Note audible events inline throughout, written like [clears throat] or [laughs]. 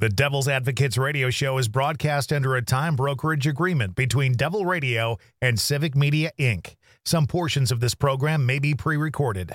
The Devil's Advocates radio show is broadcast under a time brokerage agreement between Devil Radio and Civic Media Inc. Some portions of this program may be pre recorded.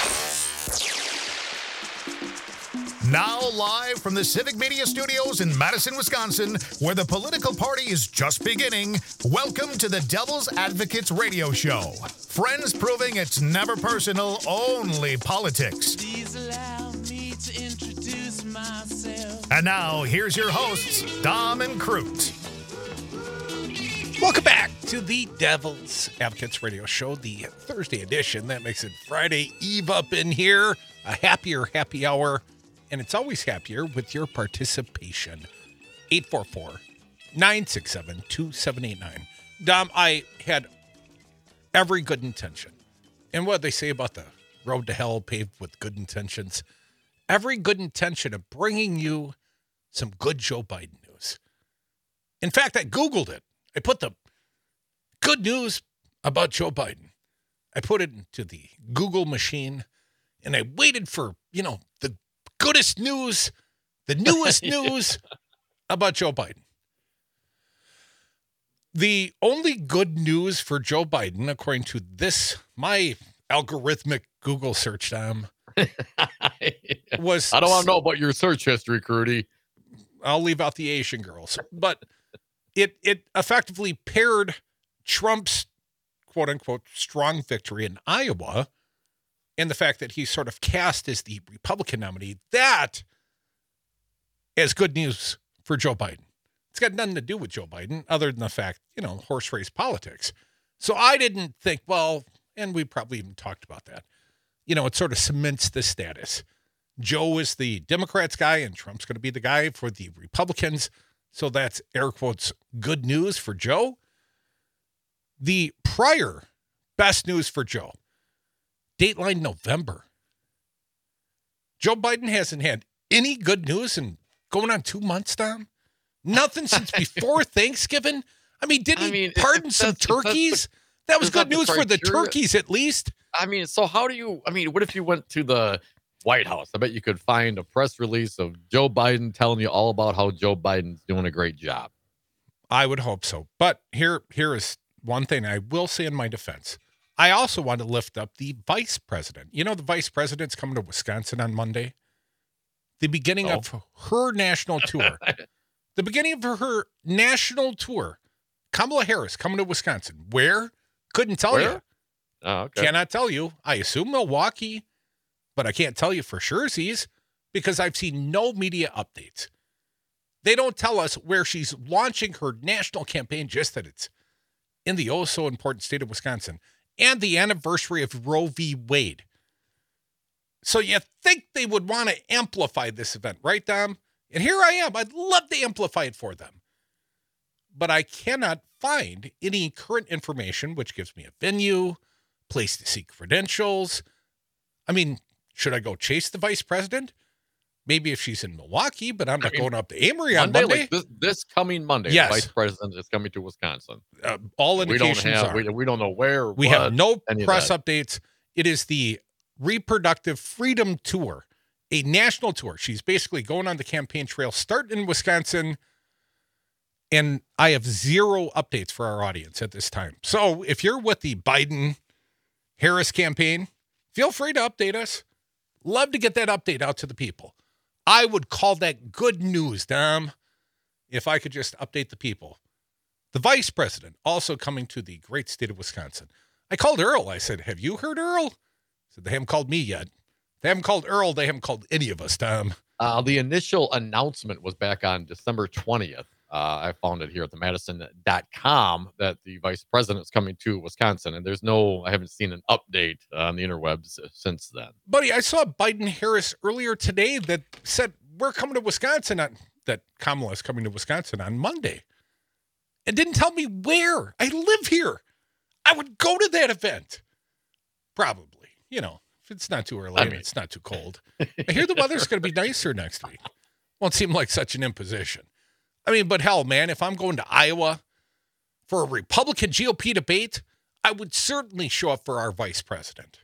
Now, live from the Civic Media Studios in Madison, Wisconsin, where the political party is just beginning, welcome to the Devil's Advocates Radio Show. Friends proving it's never personal, only politics. Please allow me to introduce myself. And now, here's your hosts, Dom and Crute. Welcome back to the Devil's Advocates Radio Show, the Thursday edition. That makes it Friday Eve up in here. A happier happy hour. And it's always happier with your participation. 844 967 2789. Dom, I had every good intention. And what they say about the road to hell paved with good intentions? Every good intention of bringing you some good Joe Biden news. In fact, I Googled it. I put the good news about Joe Biden. I put it into the Google machine and I waited for, you know, the goodest news, the newest [laughs] news about Joe Biden. The only good news for Joe Biden, according to this, my algorithmic Google search, um, [laughs] was I don't want to know about your search history, Crudy. I'll leave out the Asian girls, but it it effectively paired Trump's quote unquote strong victory in Iowa and the fact that he's sort of cast as the Republican nominee. That is good news for Joe Biden. It's got nothing to do with Joe Biden other than the fact, you know, horse race politics. So I didn't think, well, and we probably even talked about that. You know, it sort of cements the status. Joe is the Democrats guy and Trump's going to be the guy for the Republicans. So that's air quotes good news for Joe. The prior best news for Joe, Dateline November. Joe Biden hasn't had any good news in going on two months, Tom. Nothing since [laughs] before Thanksgiving. I mean, did he I mean, [laughs] pardon some turkeys? that was good news for the turkeys, at least. I mean, so how do you? I mean, what if you went to the White House? I bet you could find a press release of Joe Biden telling you all about how Joe Biden's doing a great job. I would hope so. But here, here is one thing I will say in my defense. I also want to lift up the vice president. You know, the vice president's coming to Wisconsin on Monday. The beginning Oh. of her national [laughs] tour. the beginning of her national tour. Kamala Harris coming to Wisconsin. Where? Couldn't tell you. Oh, okay. Cannot tell you. I assume Milwaukee, but I can't tell you for sure, Z's, because I've seen no media updates. They don't tell us where she's launching her national campaign, just that it's in the oh so important state of Wisconsin and the anniversary of Roe v. Wade. So you think they would want to amplify this event, right, Dom? And here I am. I'd love to amplify it for them. But I cannot find any current information which gives me a venue, place to seek credentials. I mean, should I go chase the vice president? Maybe if she's in Milwaukee, but I'm not mean, going up to Amory on Monday, Monday. like this, this coming Monday, Yes. the Vice President is coming to Wisconsin. uh, all We don't indications have, are we, we don't know where. we have no press updates. It is the Reproductive Freedom Tour, a national tour. She's basically going on the campaign trail, starting in Wisconsin. And I have zero updates for our audience at this time. So if you're with the Biden Harris campaign, feel free to update us. Love to get that update out to the people. I would call that good news, Dom, if I could just update the people. The vice president also coming to the great state of Wisconsin. I called Earl. I said, Have you heard Earl? He said, They haven't called me yet. They haven't called Earl. They haven't called any of us, Tom. Uh, the initial announcement was back on December 20th. Uh, I found it here at the Madison.com that the vice president is coming to Wisconsin, and there's no, I haven't seen an update on the interwebs since then. Buddy, I saw Biden Harris earlier today that said, We're coming to Wisconsin. On, that Kamala is coming to Wisconsin on Monday. and didn't tell me where. I live here. I would go to that event. Probably, you know, if it's not too early I and mean- it's not too cold. [laughs] I hear the weather's going to be nicer next week. Won't seem like such an imposition. I mean, but hell, man, if I'm going to Iowa for a Republican GOP debate, I would certainly show up for our vice president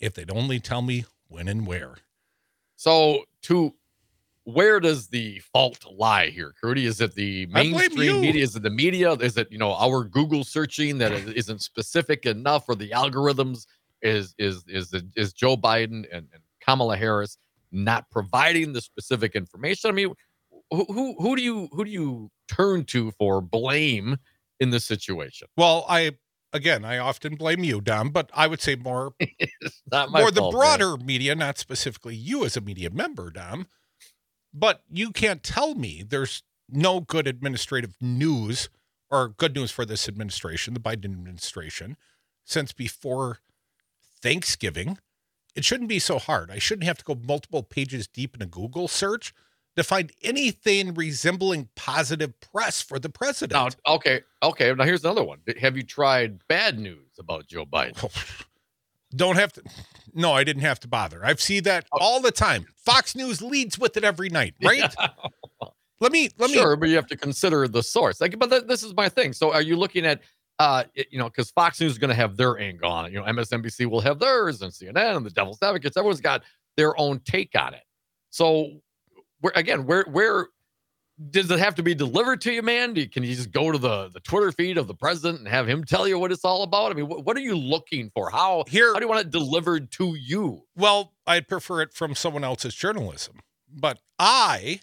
if they'd only tell me when and where. So to where does the fault lie here, Crudy? Is it the mainstream media? Is it the media? Is it you know our Google searching that is- isn't specific enough, or the algorithms? Is is is the, is Joe Biden and, and Kamala Harris not providing the specific information? I mean, who, who do you who do you turn to for blame in this situation? Well, I again, I often blame you, Dom, but I would say more [laughs] It's not my more the fault, man. broader media, not specifically you as a media member, Dom. But you can't tell me there's no good administrative news or good news for this administration, the Biden administration, since before Thanksgiving. It shouldn't be so hard. I shouldn't have to go multiple pages deep in a Google search to find anything resembling positive press for the president. Now, okay, okay. Now here's another one. Have you tried bad news about Joe Biden? [laughs] Don't have to. No, I didn't have to bother. I've seen that Oh. all the time. Fox News leads with it every night, right? [laughs] Let me let me. sure, but you have to consider the source. Like, but th- this is my thing. So, are you looking at, uh, it- you know, because Fox News is going to have their angle on it. You know, MSNBC will have theirs, and CNN and the Devil's Advocates. Everyone's got their own take on it. So, where again, where where does it have to be delivered to you, man? Do you, can you just go to the the Twitter feed of the president and have him tell you what it's all about? I mean, what, what are you looking for? How Here, how do you want it delivered to you? well, I'd prefer it from someone else's journalism, but I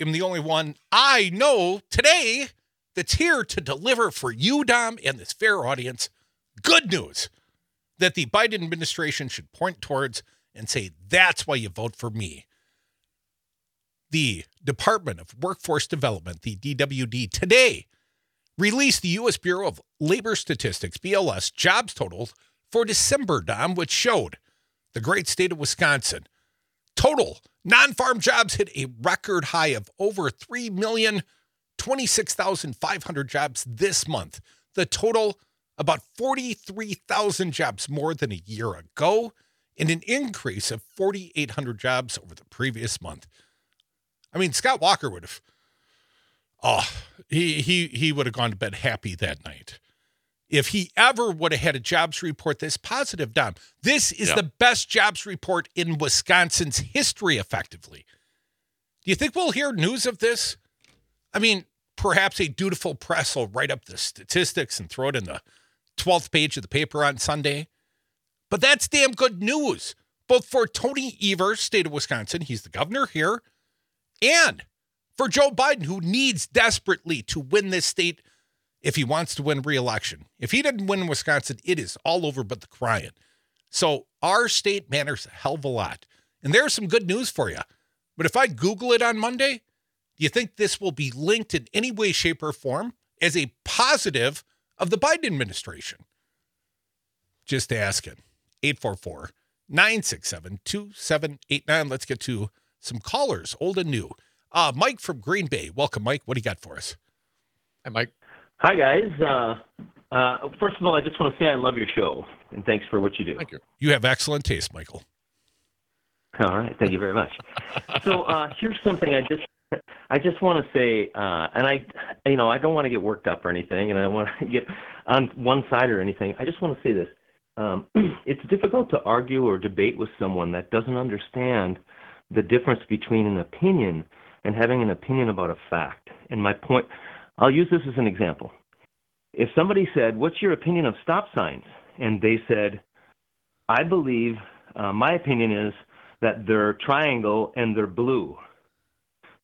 am the only one I know today that's here to deliver for you, Dom, and this fair audience good news that the Biden administration should point towards and say that's why you vote for me. The Department of Workforce Development, the DWD, today released the U.S. Bureau of Labor Statistics, BLS, jobs totals for December, Dom, which showed the great state of Wisconsin. Total non farm jobs hit a record high of over 3,026,500 jobs this month. The total, about 43,000 jobs more than a year ago, and an increase of 4,800 jobs over the previous month. I mean, Scott Walker would have, oh, he, he, he would have gone to bed happy that night if he ever would have had a jobs report this positive, Dom. This is Yeah. the best jobs report in Wisconsin's history, effectively. Do you think we'll hear news of this? I mean, perhaps a dutiful press will write up the statistics and throw it in the 12th page of the paper on Sunday. But that's damn good news, both for Tony Evers, state of Wisconsin, he's the governor here, and for Joe Biden, who needs desperately to win this state if he wants to win re-election. If he didn't win Wisconsin, it is all over but the crying. So our state matters a hell of a lot. And there's some good news for you. But if I Google it on Monday, do you think this will be linked in any way, shape, or form as a positive of the Biden administration? Just asking. 844 967 2789. Let's get to some callers, old and new. Uh, Mike from Green Bay. Welcome, Mike. What do you got for us? Hey, Mike. Hi, guys. Uh, uh, first of all, I just want to say I love your show, and thanks for what you do. Thank you. You have excellent taste, Michael. All right, thank you very much. so uh, here's something I just I just want to say, uh, and I, you know, I don't want to get worked up or anything, and I don't want to get on one side or anything. I just want to say this: um, [clears throat] it's difficult to argue or debate with someone that doesn't understand the difference between an opinion and having an opinion about a fact. And my point, I'll use this as an example. If somebody said, "What's your opinion of stop signs?" and they said, "I believe uh, my opinion is." that they're triangle and they're blue.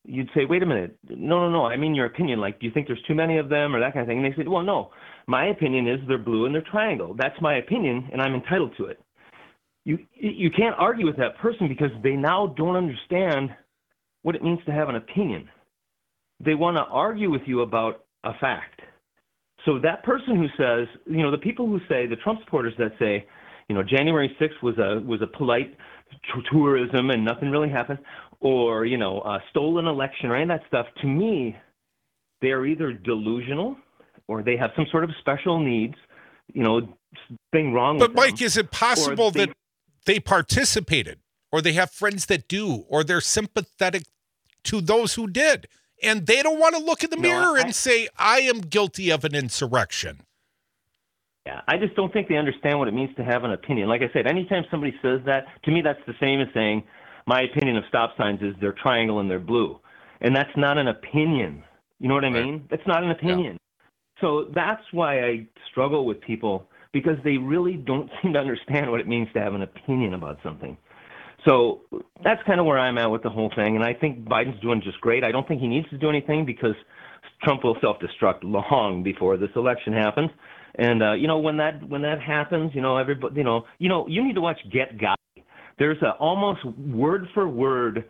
You'd say, wait a minute, no, no, no. I mean your opinion. Like, do you think there's too many of them or that kind of thing? And they said, well, no. My opinion is they're blue and they're triangle. That's my opinion, and I'm entitled to it. You you can't argue with that person because they now don't understand what it means to have an opinion. They want to argue with you about a fact. So that person who says, you know, the people who say, the Trump supporters that say, you know, January 6th was a was a polite t- tourism and nothing really happened, or you know, a stolen election or any of that stuff. To me, they are either delusional or they have some sort of special needs, you know, thing wrong But Mike, them. is it possible that they participated, or they have friends that do, or they're sympathetic to those who did, and they don't want to look in the No, mirror I- and say, "I am guilty of an insurrection"? Yeah, I just don't think they understand what it means to have an opinion. Like I said, anytime somebody says that, to me, that's the same as saying, my opinion of stop signs is they're triangle and they're blue. And that's not an opinion. You know what I Right. mean? That's not an opinion. So that's why I struggle with people because they really don't [laughs] seem to understand what it means to have an opinion about something. So that's kind of where I'm at with the whole thing. And I think Biden's doing just great. I don't think he needs to do anything because Trump will self-destruct long before this election happens. And uh, you know when that when that happens, you know everybody, you know, you know you need to watch Get Gotti. There's a almost word for word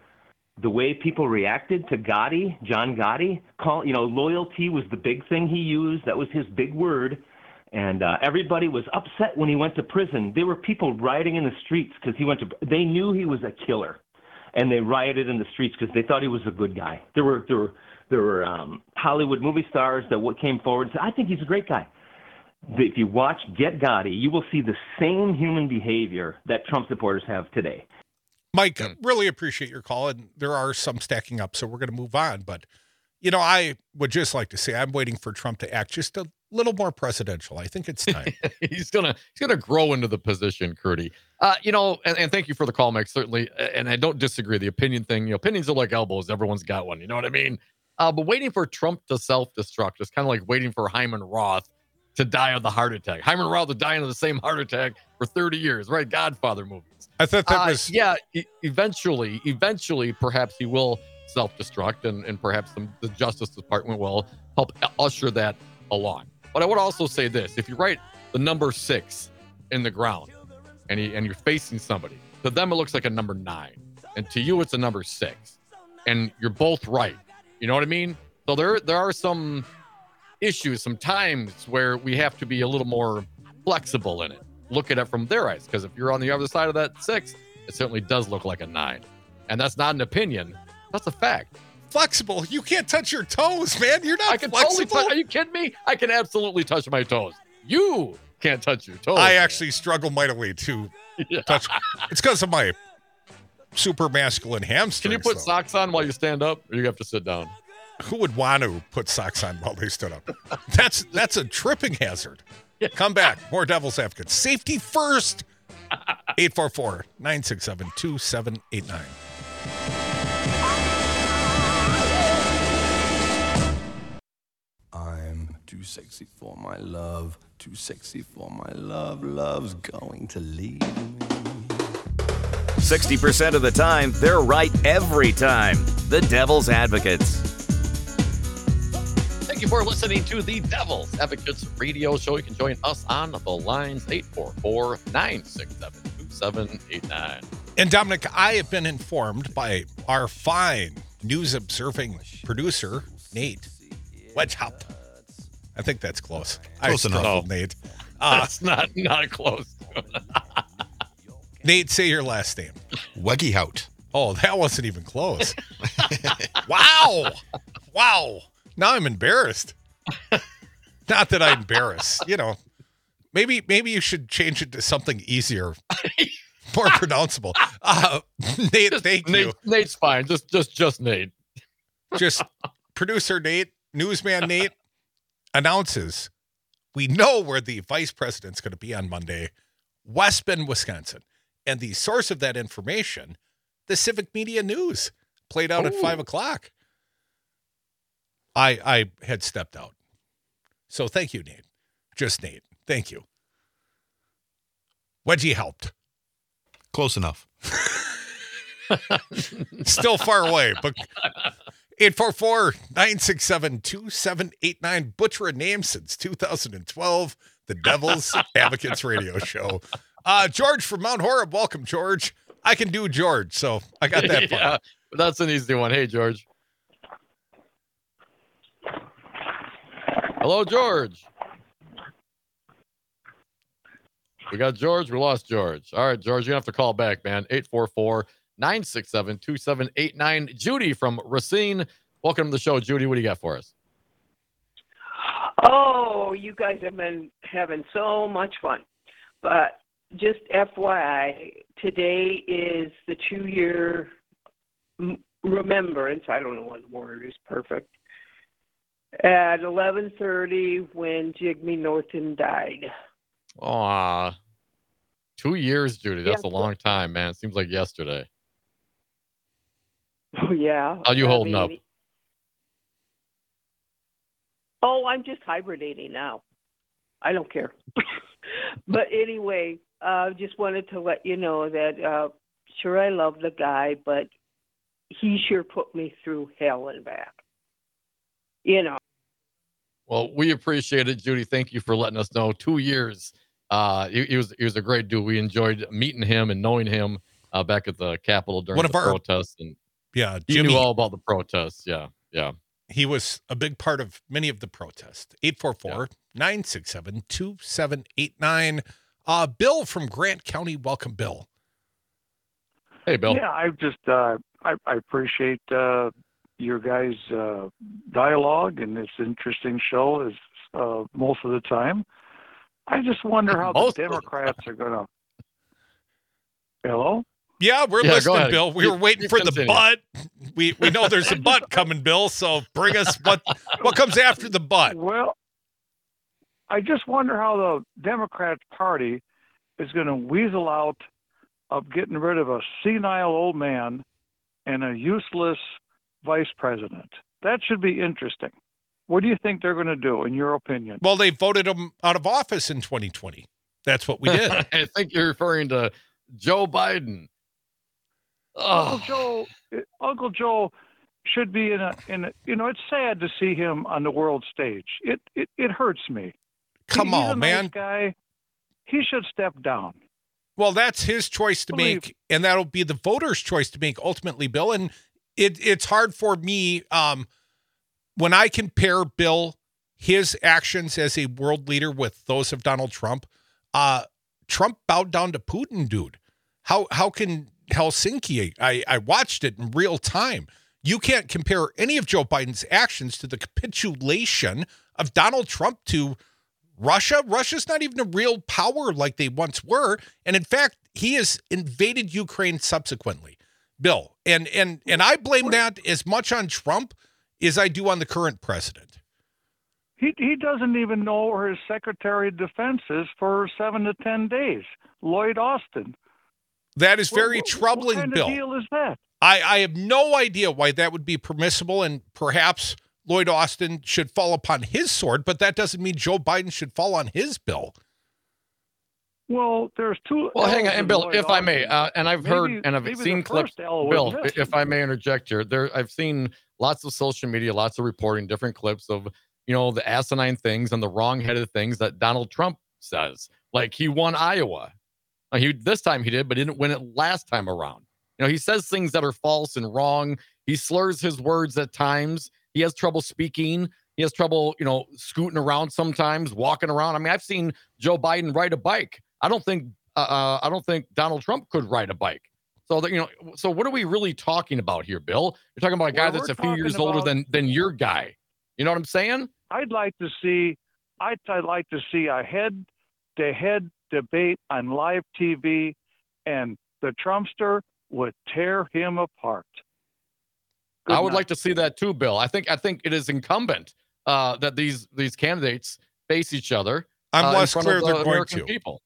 the way people reacted to Gotti, John Gotti. Call you know loyalty was the big thing he used. That was his big word. And uh, everybody was upset when he went to prison. There were people rioting in the streets because he went to. They knew he was a killer, and they rioted in the streets because they thought he was a good guy. There were there were there were um, Hollywood movie stars that what came forward and said, "I think he's a great guy." If you watch Get Gotti, you will see the same human behavior that Trump supporters have today. Mike, Hmm. really appreciate your call, and there are some stacking up, so we're going to move on. But you know, I would just like to say I'm waiting for Trump to act just a little more presidential. I think it's time. [laughs] he's gonna he's gonna grow into the position, Curdy. Uh, you know, and, and thank you for the call, Mike. Certainly, and I don't disagree. The opinion thing, you know, opinions are like elbows. Everyone's got one. You know what I mean? Uh, but waiting for Trump to self-destruct is kind of like waiting for Hyman Roth to die of the heart attack. Hyman Roth is dying of the same heart attack for 30 years, right? Godfather movies. I thought that Uh, was yeah. e- eventually, eventually, perhaps he will self-destruct, and and perhaps the, the Justice Department will help usher that along. But I would also say this: if you write the number six in the ground, and he, and you're facing somebody, to them it looks like a number nine, and to you it's a number six, and you're both right. You know what I mean? So there there are some issues, some times where we have to be a little more flexible in it. Look at it from their eyes, because if you're on the other side of that six, it certainly does look like a nine, and that's not an opinion. That's a fact. Flexible. You can't touch your toes, man. You're not I can totally flexible. touch. Are you kidding me? I can absolutely touch my toes. You can't touch your toes. I man. actually struggle mightily to [laughs] Yeah. touch. it's because of my super masculine hamstrings. Can you put though. socks on while you stand up, or you have to sit down? Who would want to put socks on while they stood up? That's that's a tripping hazard. Come back. More Devil's Advocate. Safety first. [laughs] 844 967 2789. Too sexy for my love, too sexy for my love. Love's going to leave me. 60% of the time, they're right every time. The Devil's Advocates. Thank you for listening to the Devil's Advocates radio show. You can join us on the lines 844 967 2789. And Dominic, I have been informed by our fine news observing producer, Nate Wedgehop. I think that's close. Close I enough. struggled, Nate. Uh, [laughs] That's not not close. [laughs] Nate, say your last name. Weggy Hout. Oh, that wasn't even close. [laughs] wow. Wow. Now I'm embarrassed. Not that I embarrass, you know. Maybe maybe you should change it to something easier, more pronounceable. Uh, Nate, thank you. Nate's fine. Just just just Nate. Just producer Nate, newsman Nate announces we know where the vice president's going to be on Monday, West Bend, Wisconsin. And the source of that information, the Civic Media News, played out at Oh. five o'clock. I I had stepped out. So thank you, Nate. Just Nate. Thank you. Wedgie helped. Close enough. [laughs] Still far away, but [laughs] 844 967 2789. Butcher a name since 2012. The Devil's [laughs] Advocates Radio Show. Uh, George from Mount Horeb. Welcome, George. I can do George, so I got that [laughs] yeah, that's an easy one. Hey, George. Hello, George. We got George. We lost George. All right, George, you have to call back, man. 844 967 2789. Judy from Racine. Welcome to the show, Judy. What do you got for us? Oh, you guys have been having so much fun. But just FYI, today is the two year remembrance. I don't know what word is perfect. At 11:30 when Jimmy Norton died. Aw. Two years, Judy. That's Yeah. a long time, man. It seems like yesterday. Oh [laughs] yeah. How you I holding up? Oh, I'm just hibernating now. I don't care. [laughs] but anyway, uh just wanted to let you know that uh sure I love the guy, but he sure put me through hell and back. You know. Well, we appreciate it, Judy. Thank you for letting us know. Two years. Uh, he, he was he was a great dude. We enjoyed meeting him and knowing him uh, back at the Capitol during One the of our- protests, and Yeah, he Jimmy. knew all about the protests. Yeah, yeah. he was a big part of many of the protests. 844 967 2789. Uh, Bill from Grant County. Welcome, Bill. Hey, Bill. Yeah, I just uh, I, I appreciate uh, your guys' uh, dialogue and this interesting show is uh, most of the time. I just wonder how the Most the Democrats are going to. Hello. Yeah, we're Yeah, listening. Bill. We You- were waiting you for the butt. We we know there's a butt coming, Bill. So bring us what what comes after the butt. Well, I just wonder how the Democrat Party is going to weasel out of getting rid of a senile old man and a useless vice president. That should be interesting. What do you think they're going to do, in your opinion? Well, they voted him out of office in 2020. That's what we did. [laughs] I think you're referring to Joe Biden. Uncle Oh, Joe, Uncle Joe should be in a in a. You know, it's sad to see him on the world stage. It it, it hurts me. Come He- on, nice man. guy. He should step down. Well, that's his choice to Believe- make, and that'll be the voters' choice to make ultimately, Bill. And it it's hard for me um, when I compare Bill his actions as a world leader with those of Donald Trump. Uh, Trump bowed down to Putin, dude. How how can Helsinki? I I watched it in real time. You can't compare any of Joe Biden's actions to the capitulation of Donald Trump to Russia. Russia's not even a real power like they once were, and in fact, he has invaded Ukraine subsequently. Bill, and and and I blame that as much on Trump as I do on the current president. He he doesn't even know where his Secretary of Defense is for seven to ten days. Lloyd Austin. That is very What- what- troubling, what kind Bill. Of deal is that? I, I have no idea why that would be permissible, and perhaps Lloyd Austin should fall upon his sword, but that doesn't mean Joe Biden should fall on his bill. Well, there's two. well, hang on, and Bill, Lloyd if I may, uh, and I've Maybe- heard and I've seen clips. first Bill, this. if I may interject here, there I've seen lots of social media, lots of reporting, different clips of you know the asinine things and the wrong-headed things that Donald Trump says. Like he won Iowa, Uh, he this time he did, but he didn't win it last time around. You know, he says things that are false and wrong. He slurs his words at times. He has trouble speaking. He has trouble, you know, scooting around sometimes, walking around. I mean, I've seen Joe Biden ride a bike. I don't think uh, uh, I don't think Donald Trump could ride a bike. So that you know, so what are we really talking about here, Bill? You're talking about a guy Well, that's a few years talking older than than your guy. You know what I'm saying? I'd like to see. I'd, I'd like to see a head-to-head debate on live TV, and the Trumpster would tear him apart. Good I would night. like to see that too, Bill. I think I think it is incumbent uh, that these these candidates face each other. I'm uh, less clear of they're the going to. People.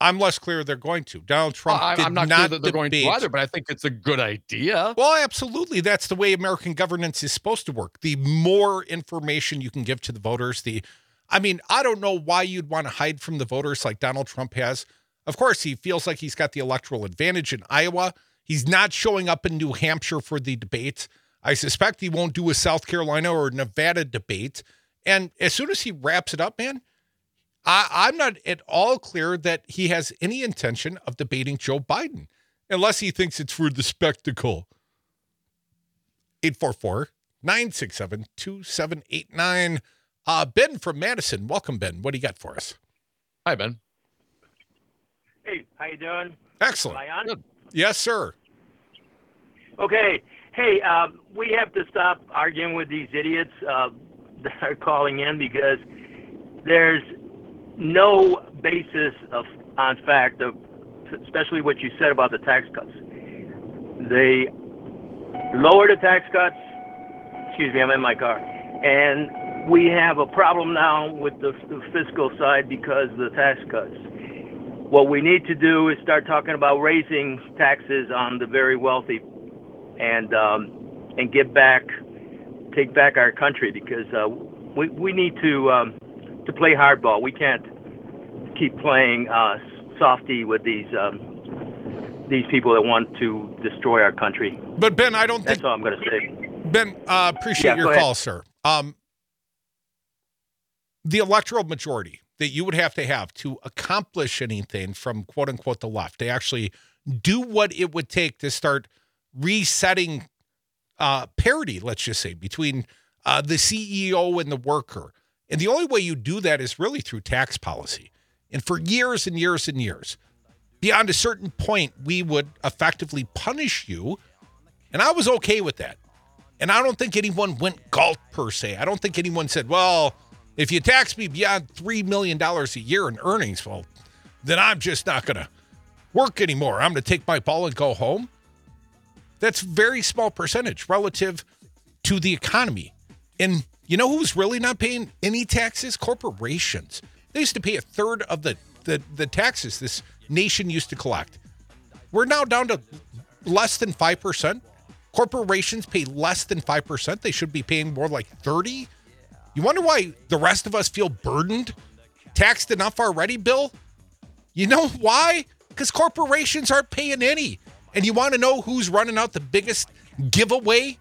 I'm less clear they're going to. Donald Trump I, did I'm not, not, clear that they're going to debate- either, but I think it's a good idea. Well, absolutely. That's the way American governance is supposed to work. The more information you can give to the voters, the I mean, I don't know why you'd want to hide from the voters like Donald Trump has. Of course, he feels like he's got the electoral advantage in Iowa. He's not showing up in New Hampshire for the debates. I suspect he won't do a South Carolina or Nevada debate. And as soon as he wraps it up, man, I, I'm not at all clear that he has any intention of debating Joe Biden, unless he thinks it's for the spectacle. 844 967 2789. Uh, Ben from Madison. Welcome, Ben. What do you got for us? Hi, Ben. Hey, how you doing? Excellent. Am I on? Yes, sir. Okay. Hey, um, we have to stop arguing with these idiots uh, [laughs] that are calling in because there's no basis of on fact of especially what you said about the tax cuts. They lower the tax cuts. Excuse me, I'm in my car, and we have a problem now with the, the fiscal side because of the tax cuts. What we need to do is start talking about raising taxes on the very wealthy, and um, and get back, take back our country because uh, we we need to um, to play hardball. We can't keep playing uh, softy with these um, these people that want to destroy our country. But Ben, I don't That's think That's all I'm going to say. Ben, uh, appreciate Yeah, your call, sir. Um, the electoral majority that you would have to have to accomplish anything from quote unquote the left, to actually do what it would take to start resetting uh, parity, let's just say, between uh, the CEO and the worker. And the only way you do that is really through tax policy. And for years and years and years, beyond a certain point, we would effectively punish you. And I was okay with that. And I don't think anyone went galt per se. I don't think anyone said, well, if you tax me beyond $3 million a year in earnings, well, then I'm just not going to work anymore. I'm going to take my ball and go home. That's very small percentage relative to the economy. And you know who's really not paying any taxes? Corporations. They used to pay a third of the, the, the taxes this nation used to collect. We're now down to less than 5%. Corporations pay less than 5%. They should be paying more like 30. You wonder why the rest of us feel burdened? Taxed enough already, Bill? You know why? Because corporations aren't paying any. And you want to know who's running out the biggest giveaway?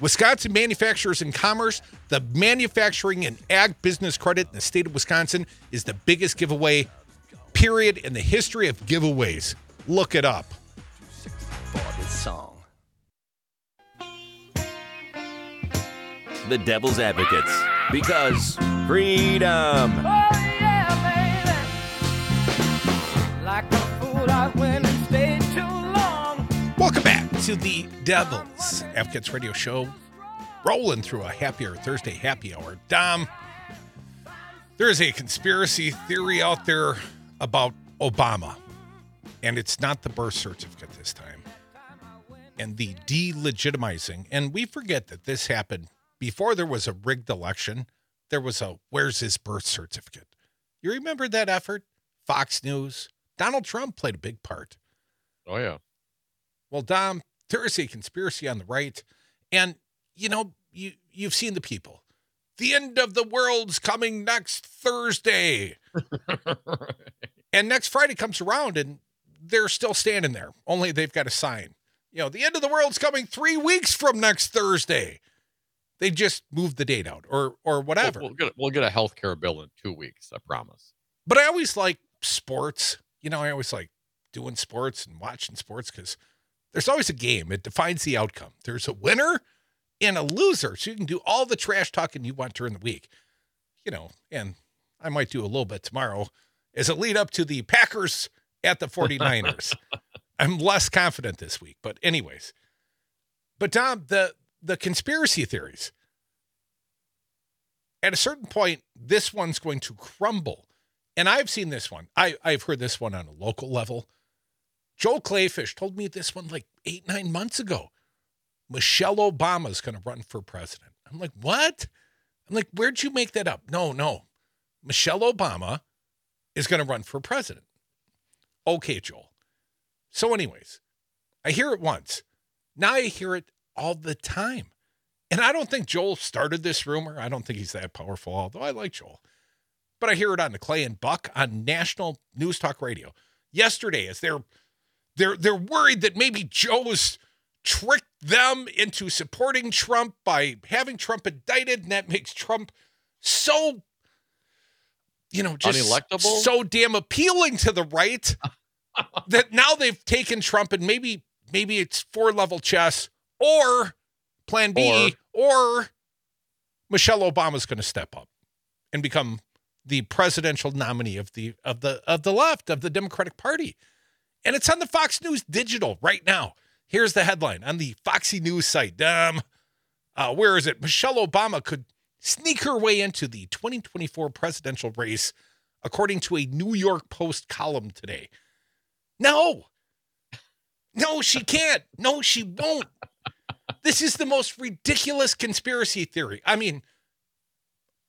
Wisconsin Manufacturers and Commerce, the manufacturing and ag business credit in the state of Wisconsin is the biggest giveaway, period, in the history of giveaways. Look it up. The Devil's Advocates. Because freedom. Oh, yeah, like Welcome back to the Devils Advocates Radio Show. Rolling through a happier Thursday happy hour. Dom, there is a conspiracy theory out there about Obama, and it's not the birth certificate this time. And the delegitimizing, and we forget that this happened before there was a rigged election. There was a where's his birth certificate? You remember that effort? Fox News. Donald Trump played a big part. Oh yeah. Well, Dom, there is a conspiracy on the right, and you know you you've seen the people. The end of the world's coming next Thursday, [laughs] and next Friday comes around, and they're still standing there. Only they've got a sign. You know, the end of the world's coming three weeks from next Thursday. They just moved the date out, or or whatever. We'll, we'll get we'll get a health care bill in two weeks. I promise. But I always like sports. You know, I always like doing sports and watching sports because there's always a game. It defines the outcome. There's a winner and a loser. So you can do all the trash talking you want during the week. You know, and I might do a little bit tomorrow as a lead up to the Packers at the 49ers. [laughs] I'm less confident this week. But anyways. But Tom, the the conspiracy theories. At a certain point, this one's going to crumble. And I've seen this one. I, I've heard this one on a local level. Joel Kleefisch told me this one like eight, nine months ago. Michelle Obama's going to run for president. I'm like, what? I'm like, where'd you make that up? No, no. Michelle Obama is going to run for president. Okay, Joel. So, anyways, I hear it once. Now I hear it all the time. And I don't think Joel started this rumor. I don't think he's that powerful, although I like Joel. But I hear it on the Clay and Buck on national news talk radio. Yesterday, as they're they're they're worried that maybe Joe's tricked them into supporting Trump by having Trump indicted, and that makes Trump so you know just Unelectable? so damn appealing to the right [laughs] that now they've taken Trump and maybe maybe it's four level chess or plan B or, Michelle Obama's going to step up and become the presidential nominee of the of the of the left of the Democratic Party. And it's on the Fox News Digital right now. Here's the headline on the Foxy News site. Um, uh, where is it? Michelle Obama could sneak her way into the 2024 presidential race, according to a New York Post column today. No. No, she can't. No, she won't. This is the most ridiculous conspiracy theory. I mean,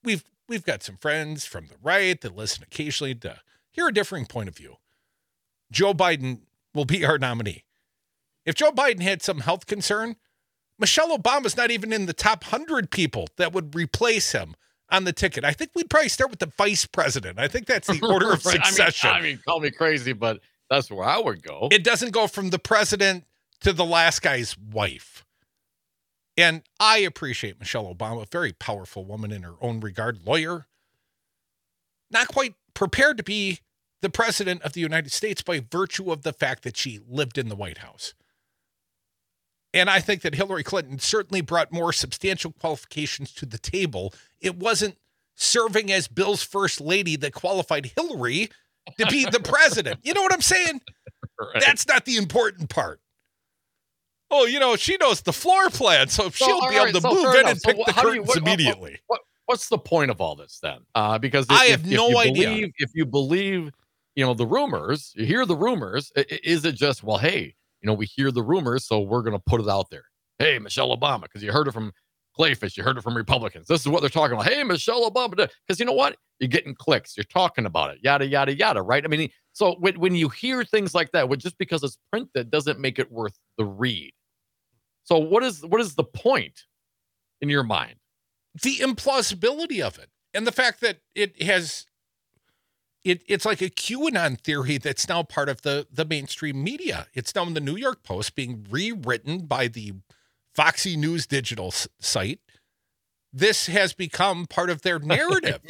we've we've got some friends from the right that listen occasionally to hear a differing point of view. Joe Biden will be our nominee. If Joe Biden had some health concern, Michelle Obama's not even in the top 100 people that would replace him on the ticket. I think we'd probably start with the vice president. I think that's the [laughs] order of Right. I mean- succession. I mean, call me crazy, but that's where I would go. It doesn't go from the president to the last guy's wife. And I appreciate Michelle Obama, a very powerful woman in her own regard, lawyer, not quite prepared to be the president of the United States by virtue of the fact that she lived in the White House. And I think that Hillary Clinton certainly brought more substantial qualifications to the table. It wasn't serving as Bill's first lady that qualified Hillary to be the president. You know what I'm saying? Right. That's not the important part. Oh, you know, she knows the floor plan, so, So, she'll be right, able to so move in enough. and So pick what- the how do you- what- what- immediately. What, what's the point of all this then? Uh, because I have if no you idea. Believe, if you believe, you know, the rumors, you hear the rumors. i- i- Is it just well, hey, you know, we hear the rumors, so we're going to put it out there. Hey, Michelle Obama, because you heard it from Kleefisch, you heard it from Republicans. This is what they're talking about. Hey, Michelle Obama, because you know what? You're getting clicks. You're talking about it. Yada yada yada. Right? I mean, so when when you hear things like that, just because it's printed doesn't make it worth the read. So what is what is the point in your mind? the implausibility of it and the fact that it has it it's like a QAnon theory that's now part of the the mainstream media. It's now in the New York Post being rewritten by the Foxy News digital site. This has become part of their [laughs] narrative.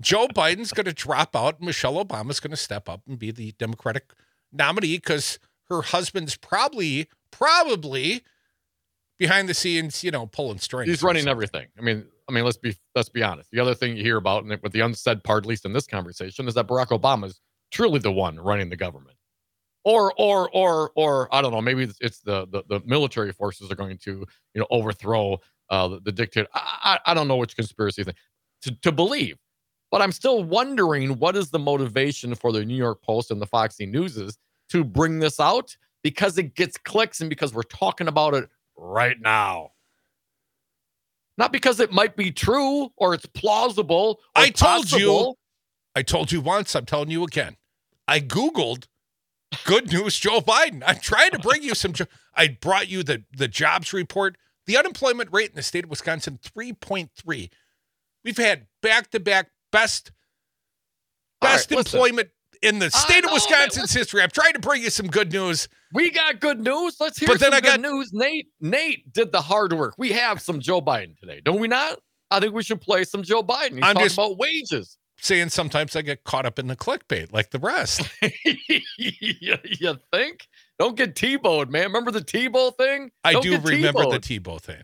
Joe Biden's going to drop out. Michelle Obama's going to step up and be the Democratic nominee because her husband's probably probably behind the scenes, you know, pulling strings. He's running everything. I mean, I mean, let's be let's be honest. The other thing you hear about, and with the unsaid part, at least in this conversation, is that Barack Obama is truly the one running the government. Or, or, or, or, I don't know. Maybe it's, the, the the military forces are going to, you know, overthrow uh, the, the dictator. I, I, I don't know which conspiracy thing to, to believe, but I'm still wondering what is the motivation for the New York Post and the Foxy Newses to bring this out because it gets clicks and because we're talking about it right now. Not because it might be true or it's plausible. Or I told you. I told you once. I'm telling you again. I Googled good news Joe Biden. I'm trying to bring you some. jo- I brought you the, the jobs report. The unemployment rate in the state of Wisconsin, 3.3. We've had back to back best, best listen. employment in the state know, of Wisconsin's history. I'm trying to bring you some good news. We got good news. Let's hear But then some I got- good news. Nate, Nate did the hard work. We have some Joe Biden today, don't we not? I think we should play some Joe Biden. He's I'm talking just- about wages. Saying sometimes I get caught up in the clickbait like the rest. [laughs] you, you think? Don't get T-bowed, man. Remember the T-bow thing? I Don't do remember the T-bowed. Tebow thing.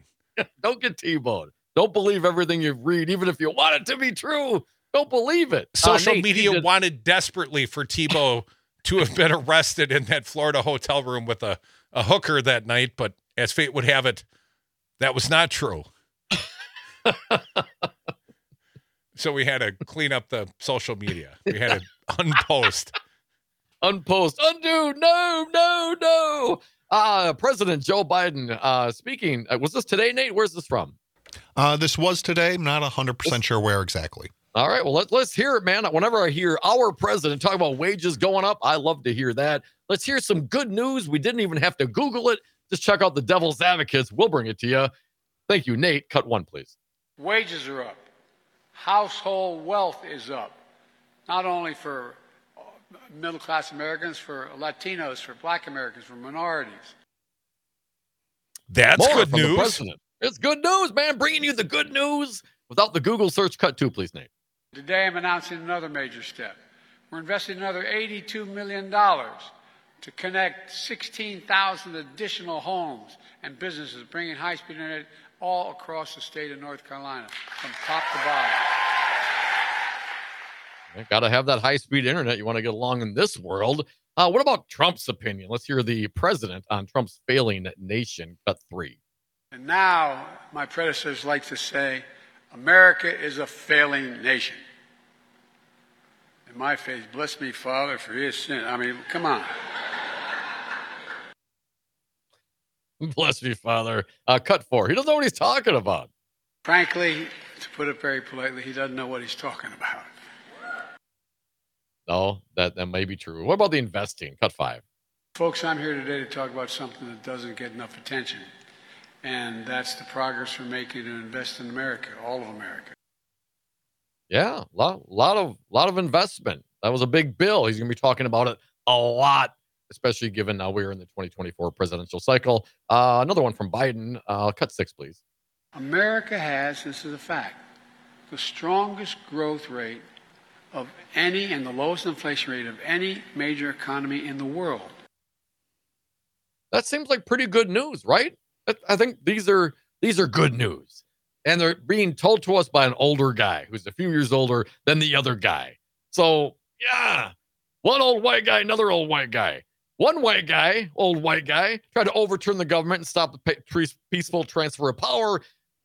[laughs] Don't get T-bowed. Don't believe everything you read, even if you want it to be true. Don't believe it. Uh, Social Nate, media did- wanted desperately for Tebow [laughs] to have been arrested in that Florida hotel room with a, a hooker that night, but as fate would have it, that was not true. So we had to clean up the social media. We had to [laughs] unpost. unpost, undo, no, no, no. Uh, President Joe Biden uh, speaking. Uh, was this today, Nate? Where's this from? Uh, this was today. I'm not 100% sure where exactly. All right, well, let, let's hear it, man. Whenever I hear our president talk about wages going up, I love to hear that. Let's hear some good news. We didn't even have to Google it. Just check out the Devil's Advocates. We'll bring it to you. Thank you, Nate. Cut one, please. Wages are up. Household wealth is up. Not only for uh, middle class Americans, for Latinos, for black Americans, for minorities. That's More good news. It's good news, man. Bringing you the good news without the Google search. Cut two, please, Nate. Today I'm announcing another major step. We're investing another $82 million to connect 16,000 additional homes and businesses, bringing high speed internet all across the state of North Carolina from top to bottom. Got to have that high speed internet. You want to get along in this world. Uh, what about Trump's opinion? Let's hear the president on Trump's failing nation. Cut three. And now, my predecessors like to say, America is a failing nation. In my faith, bless me, Father, for his sin. I mean, come on. [laughs] Bless me, Father. Uh, cut four. He doesn't know what he's talking about. Frankly, to put it very politely, he doesn't know what he's talking about. No, that, that may be true. What about the investing? Cut five. Folks, I'm here today to talk about something that doesn't get enough attention, and that's the progress we're making to invest in America, all of America. Yeah, lot, lot of, lot of investment. That was a big bill. He's going to be talking about it a lot, especially given now we're in the 2024 presidential cycle. Uh, another one from Biden. Uh, cut six, please. America has, this is a fact, the strongest growth rate of any and the lowest inflation rate of any major economy in the world. That seems like pretty good news, right? I think these are these are good news, and they're being told to us by an older guy who's a few years older than the other guy. So yeah, one old white guy, another old white guy. One white guy, old white guy, tried to overturn the government and stop the peaceful transfer of power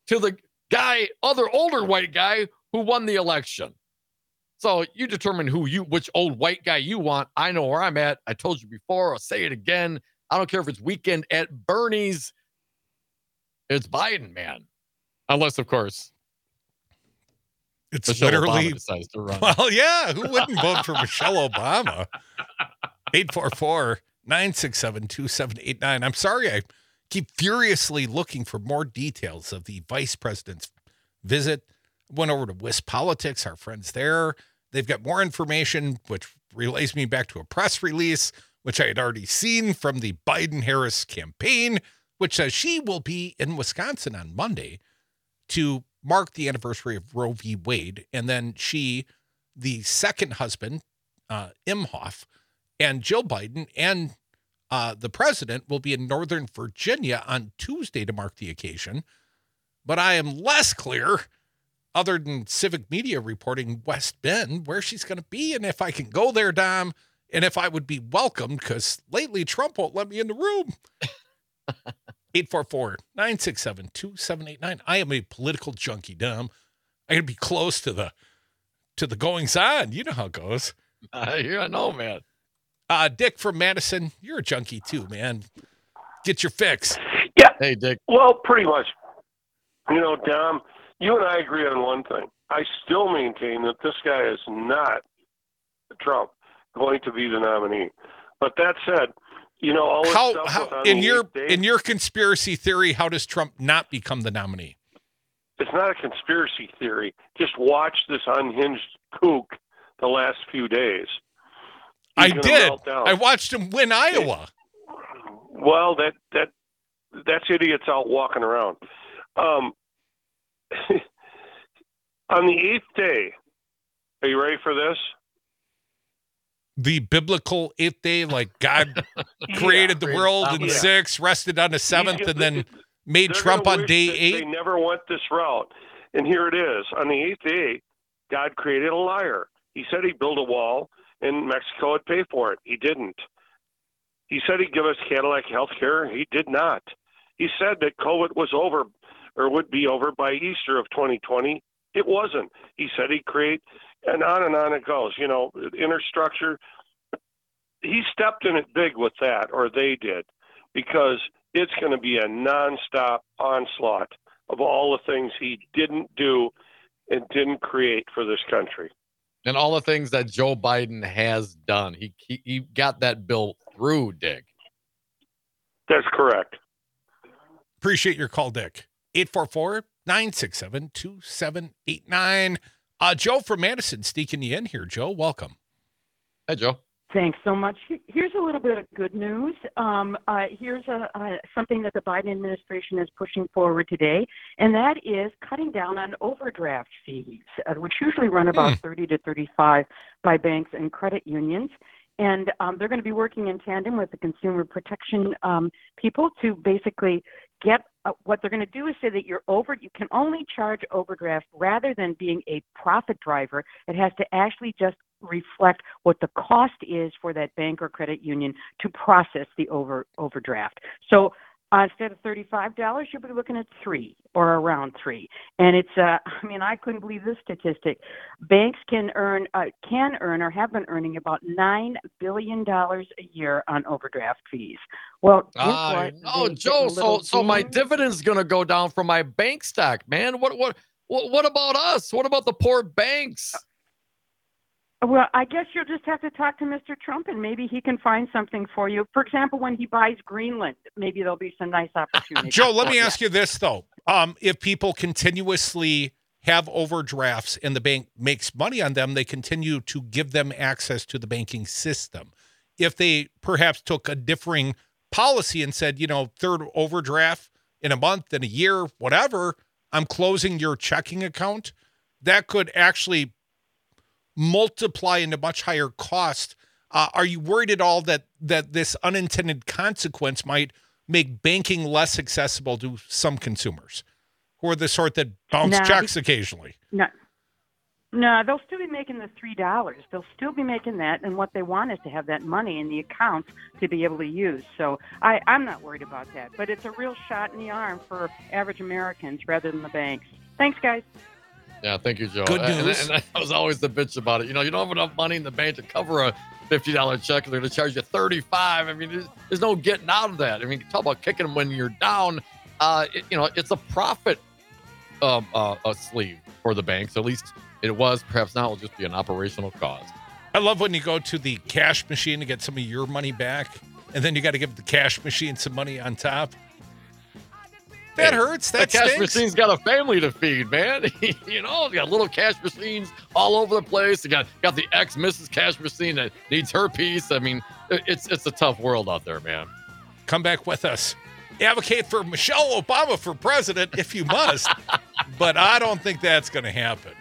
to the guy, other older white guy who won the election. So you determine who you, which old white guy you want. I know where I'm at. I told you before. I'll say it again. I don't care if it's weekend at Bernie's. It's Biden, man. Unless, of course, it's Michelle literally Obama decides to run. [laughs] Well, yeah, who wouldn't vote for Michelle Obama? [laughs] 844 967 2789. I'm sorry, I keep furiously looking for more details of the vice president's visit. Went over to WisPolitics, our friends there. They've got more information, which relays me back to a press release, which I had already seen from the Biden Harris campaign, which says she will be in Wisconsin on Monday to mark the anniversary of Roe v. Wade. And then she, the second husband, uh, Emhoff, and Jill Biden and uh, the president will be in Northern Virginia on Tuesday to mark the occasion. But I am less clear, other than civic media reporting West Bend, where she's going to be and if I can go there, Dom, and if I would be welcomed, because lately Trump won't let me in the room. [laughs] 844 967 2789. I am a political junkie, Dom. I got to be close to the to the goings on. You know how it goes. Uh, [laughs] yeah, I know, man. Uh, Dick from Madison, you're a junkie too, man. Get your fix. Yeah. Hey, Dick. Well, pretty much. You know, Dom, you and I agree on one thing. I still maintain that this guy is not Trump going to be the nominee. But that said, you know, all this How, stuff how in your eighth day, in your conspiracy theory, how does Trump not become the nominee? it's not a conspiracy theory. Just watch this unhinged kook the last few days. He's I did. I watched him win Iowa. Well, that that that's idiots out walking around. Um, [laughs] on the eighth day, are you ready for this? The biblical eighth day, like God [laughs] created the world in Yeah. six, rested on the seventh, and then [laughs] made Trump on day eight. They never went this route, and here it is. On the eighth day, God created a liar. He said he'd build a wall, and Mexico would pay for it. He didn't. He said he'd give us Cadillac health care. He did not. He said that COVID was over or would be over by Easter of 2020. It wasn't. He said he'd create, and on and on it goes. You know, inner structure. He stepped in it big with that, or they did, because it's going to be a nonstop onslaught of all the things he didn't do and didn't create for this country. And all the things that Joe Biden has done. He, he, he got that bill through, Dick. That's correct. Appreciate your call, Dick. 844 967 2789. Uh, Joe from Madison sneaking you in here. Joe, welcome. Hey, Joe. Thanks so much. Here's a little bit of good news. Um, uh, here's a, uh, something that the Biden administration is pushing forward today, and that is cutting down on overdraft fees, uh, which usually run about 30 to 35 by banks and credit unions. And um, they're going to be working in tandem with the consumer protection um, people to basically get uh, what they're going to do is say that you're over you can only charge overdraft rather than being a profit driver it has to actually just reflect what the cost is for that bank or credit union to process the over overdraft so Uh, instead of thirty-five dollars, you'll be looking at three or around three. And it's, uh, [laughs] I mean, I couldn't believe this statistic. Banks can earn, uh, can earn, or have been earning about nine billion dollars a year on overdraft fees. Well, I know, Joe. So, so my dividend's gonna go down from my bank stock, man. What, what, what, what about us? What about the poor banks? Well, I guess you'll just have to talk to Mr. Trump, and maybe he can find something for you. For example, when he buys Greenland, maybe there'll be some nice opportunities. Joe, let me ask you this though: um, if people continuously have overdrafts and the bank makes money on them, they continue to give them access to the banking system. If they perhaps took a differing policy and said, you know, third overdraft in a month, in a year, whatever, I'm closing your checking account, that could actually multiply into much higher cost. Uh, are you worried at all that that this unintended consequence might make banking less accessible to some consumers who are the sort that bounce Nah, checks occasionally? No, no, they'll still be making the three dollars. They'll still be making that, and what they want is to have that money in the accounts to be able to use. So I, I'm not worried about that. But it's a real shot in the arm for average Americans rather than the banks. Thanks, guys. Yeah, thank you, Joe. Good news. And, [laughs] and that was always the bitch about it. You know, you don't have enough money in the bank to cover a fifty dollar check, and they're going to charge you thirty five. I mean, there's, there's no getting out of that. I mean, talk about kicking them when you're down. Uh, it- you know, it's a profit um, uh, a sleeve for the banks. At least it was. Perhaps now it'll just be an operational cost. I love when you go to the cash machine to get some of your money back, and then you got to give the cash machine some money on top. That hurts. That cash machine's got a family to feed, man. [laughs] you know, they got little cash machines all over the place. They got got the ex Mrs. Cash machine that needs her piece. I mean, it's it's a tough world out there, man. Come back with us. Advocate for Michelle Obama for president if you must, [laughs] but I don't think that's going to happen.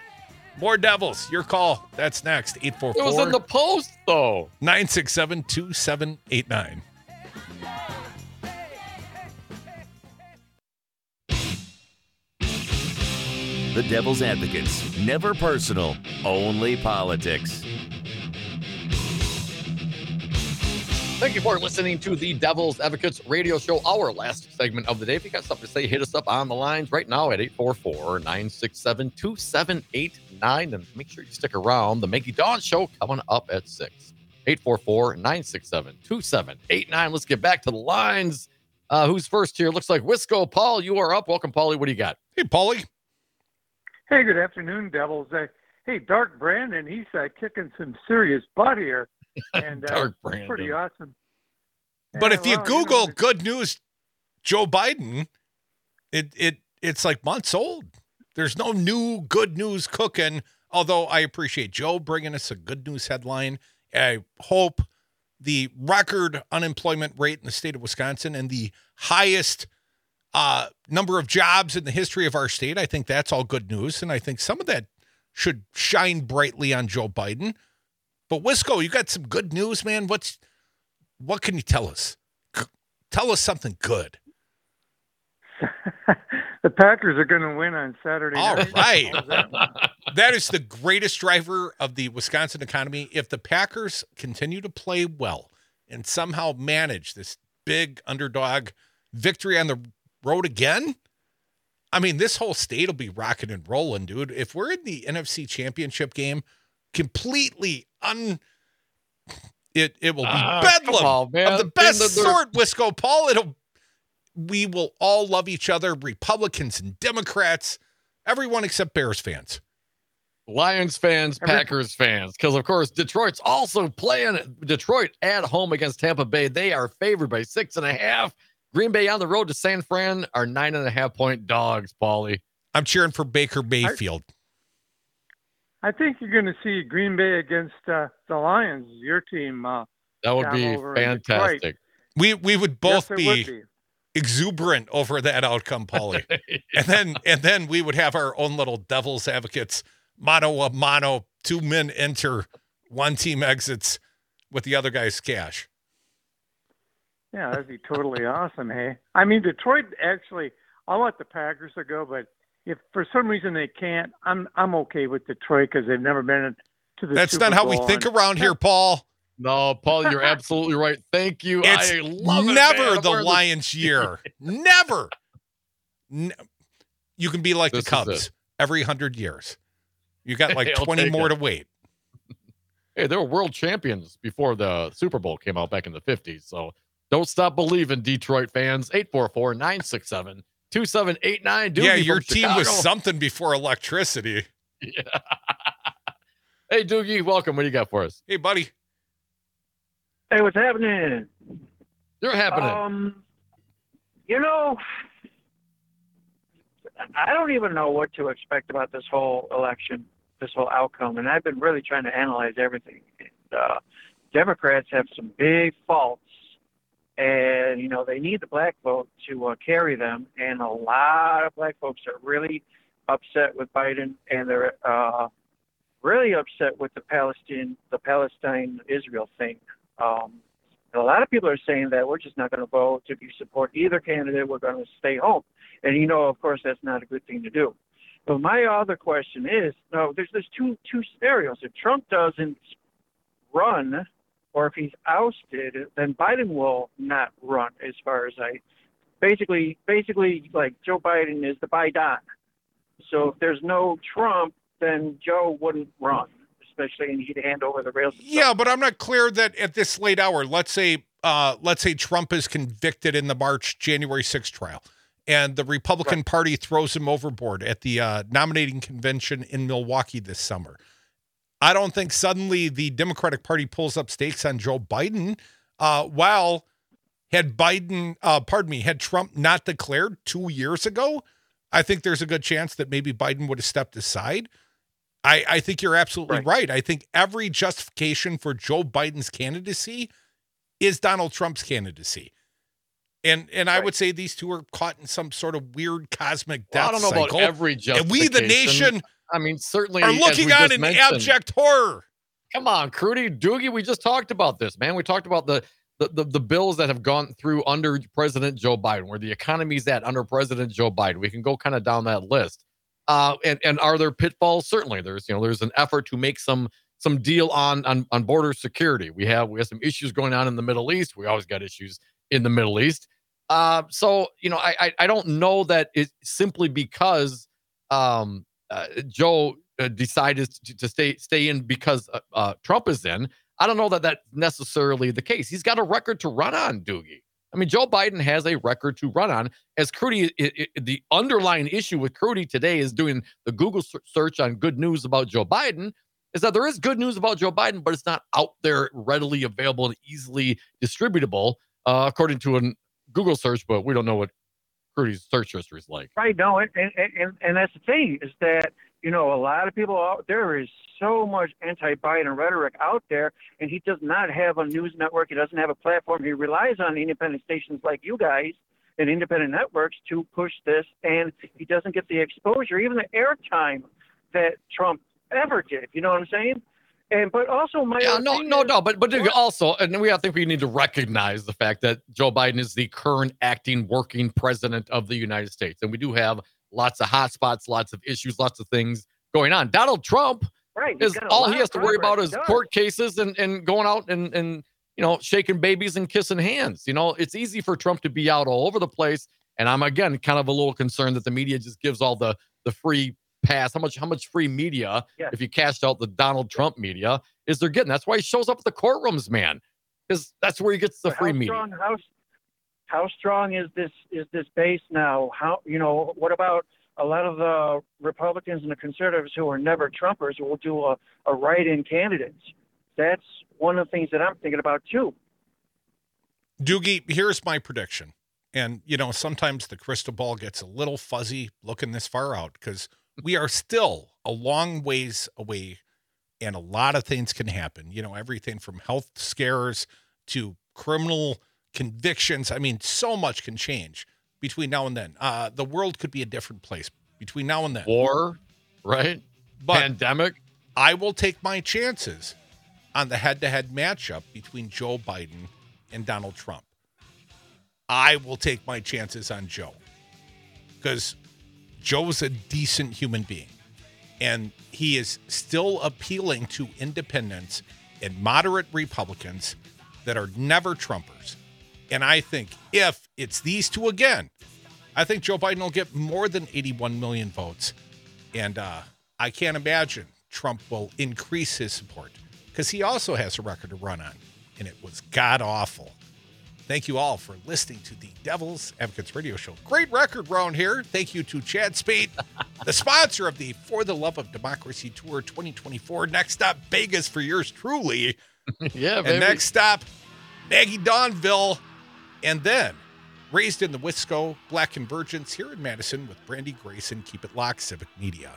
More devils. Your call. That's next. 844. It was in the post though. 967 2789. The Devil's Advocates. Never personal, only politics. Thank you for listening to the Devil's Advocates radio show, our last segment of the day. If you got something to say, hit us up on the lines right now at 844 967 2789. And make sure you stick around. The Maggie Dawn show coming up at 6. 844 967 2789. Let's get back to the lines. Uh, who's first here? Looks like Wisco. Paul, you are up. Welcome, Paulie. What do you got? Hey, Paulie. Hey, good afternoon, Devils. Uh, hey, Dark Brandon, he's uh, kicking some serious butt here, [laughs] and uh, Dark it's pretty awesome. But Yeah, if you well, know, Google good news, Joe Biden, it it it's like months old. There's no new good news cooking. Although I appreciate Joe bringing us a good news headline. I hope the record unemployment rate in the state of Wisconsin and the highest uh, number of jobs in the history of our state. I think that's all good news, and I think some of that should shine brightly on Joe Biden. But Wisco, you got some good news, man. What's what can you tell us? C- Tell us something good. [laughs] the Packers are going to win on Saturday All night. right, that? that is the greatest driver of the Wisconsin economy. If the Packers continue to play well and somehow manage this big underdog victory on the road again, I mean, this whole state will be rocking and rolling, dude. If we're in the NFC championship game, completely un it it will be Ah, bedlam on, of the best the- the- sort, Wisco Paul. It'll we will all love each other, Republicans and Democrats, everyone except Bears fans. Lions fans, Every- Packers fans, because of course Detroit's also playing Detroit at home against Tampa Bay. They are favored by six and a half. Green Bay on the road to San Fran are nine and a half point dogs. Paulie, I'm cheering for Baker Mayfield. I think you're going to see Green Bay against uh, the Lions, your team. Uh, that would be over in Detroit. fantastic. we we would both yes, be, would be. exuberant over that outcome, Paulie. [laughs] and then and then we would have our own little devil's advocates, mano a mano, two men enter, one team exits with the other guy's cash. Yeah, that'd be totally awesome. Hey, I mean Detroit actually. I'll let the Packers to go, but if for some reason they can't, I'm I'm okay with Detroit because they've never been to the. That's Super not how we think and- around here, Paul. No, Paul, you're [laughs] absolutely right. Thank you. It's I love never man. I'm the Lions' [laughs] year. never. N- you can be like This the Cubs every hundred years. You got like [laughs] Hey, 20 more it. to wait. Hey, they were world champions before the Super Bowl came out back in the 50s. So don't stop believing, Detroit fans. 844 967 2789. yeah, your team was something before electricity. [laughs] Hey, Doogie, welcome. What do you got for us? Hey, buddy. Hey, what's happening? You're happening. Um, you know, I don't even know what to expect about this whole election, this whole outcome, and I've been really trying to analyze everything. And, uh, Democrats have some big faults, and you know they need the black vote to uh, carry them, and a lot of black folks are really upset with Biden, and they're uh, really upset with the Palestine, the Palestine Israel thing. Um, and a lot of people are saying that we're just not going to vote if you support either candidate. We're going to stay home, and you know, of course, that's not a good thing to do. But my other question is, no, there's there's two two scenarios. If Trump doesn't run, or if he's ousted, then Biden will not run. As far as I, basically, basically, like Joe Biden is the Biden. So if there's no Trump, then Joe wouldn't run, especially, and he'd hand over the rails. Yeah, but I'm not clear that at this late hour, let's say uh let's say Trump is convicted in the March January 6th trial and the Republican Party throws him overboard at the uh, nominating convention in Milwaukee this summer. I don't think suddenly the Democratic Party pulls up stakes on Joe Biden. Uh, while had Biden, uh, pardon me, had Trump not declared two years ago, I think there's a good chance that maybe Biden would have stepped aside. I, I think you're absolutely right. I think every justification for Joe Biden's candidacy is Donald Trump's candidacy. And and I would say these two are caught in some sort of weird cosmic Well, death I don't know cycle. about every And we, the nation, I mean, certainly are looking on in abject horror. Come on, Crudy, Doogie, we just talked about this, man. We talked about the, the the the bills that have gone through under President Joe Biden, where the economy's at under President Joe Biden. We can go kind of down that list. Uh, and and are there pitfalls? Certainly, there's you know there's an effort to make some some deal on on on border security. We have we have some issues going on in the Middle East. We always got issues in the Middle East. Uh, so you know, I, I I don't know that it's simply because um uh, Joe uh, decided to, to stay stay in because uh, uh, Trump is in. I don't know that that's necessarily the case. He's got a record to run on, Doogie. I mean, Joe Biden has a record to run on. As Crudy, i i the underlying issue with Crudy today is doing the Google search on good news about Joe Biden. Is that there is good news about Joe Biden, but it's not out there readily available and easily distributable, uh, according to a Google search. But we don't know what Search history is like. Right. No, and, and and and that's the thing is that you know a lot of people out there is so much anti-Biden rhetoric out there, and he does not have a news network. He doesn't have a platform. He relies on independent stations like you guys and independent networks to push this, and he doesn't get the exposure, even the airtime that Trump ever did. You know what I'm saying? And but also my Yeah, no, no, no. But but also, and we I think we need to recognize the fact that Joe Biden is the current acting working president of the United States, and we do have lots of hot spots, lots of issues, lots of things going on. Donald Trump Right, is all he has to worry about is does. court cases and and going out and and you know shaking babies and kissing hands. You know, it's easy for Trump to be out all over the place, and I'm again kind of a little concerned that the media just gives all the the free pass. How much how much free media Yes. if you cashed out the Donald Trump media is they're getting? That's why he shows up at the courtrooms, man, because that's where he gets the But free how media. Strong, how, how strong is this is this base now? How you know what about a lot of the Republicans and the conservatives who are never Trumpers who will do a, a write-in candidates? That's one of the things that I'm thinking about too. Doogie, here's my prediction. And, you know, sometimes the crystal ball gets a little fuzzy looking this far out because we are still a long ways away and a lot of things can happen. You know, everything from health scares to criminal convictions. I mean, so much can change between now and then. Uh, the world could be a different place between now and then. War, right? But Pandemic. I will take my chances on the head to head matchup between Joe Biden and Donald Trump. I will take my chances on Joe because Joe's a decent human being and he is still appealing to independents and moderate Republicans that are never Trumpers. And I think if it's these two again, I think Joe Biden will get more than 81 million votes. And uh, I can't imagine Trump will increase his support because he also has a record to run on, and it was god awful. Thank you all for listening to the Devil's Advocates Radio Show. Great record round here. Thank you to Chad Speed, [laughs] the sponsor of the For the Love of Democracy Tour 2024. Next stop, Vegas for yours truly. [laughs] yeah, and next stop, Maggie Donville. And then raised in the Wisco Black Convergence here in Madison with Brandi Grayson. Keep it locked, Civic Media.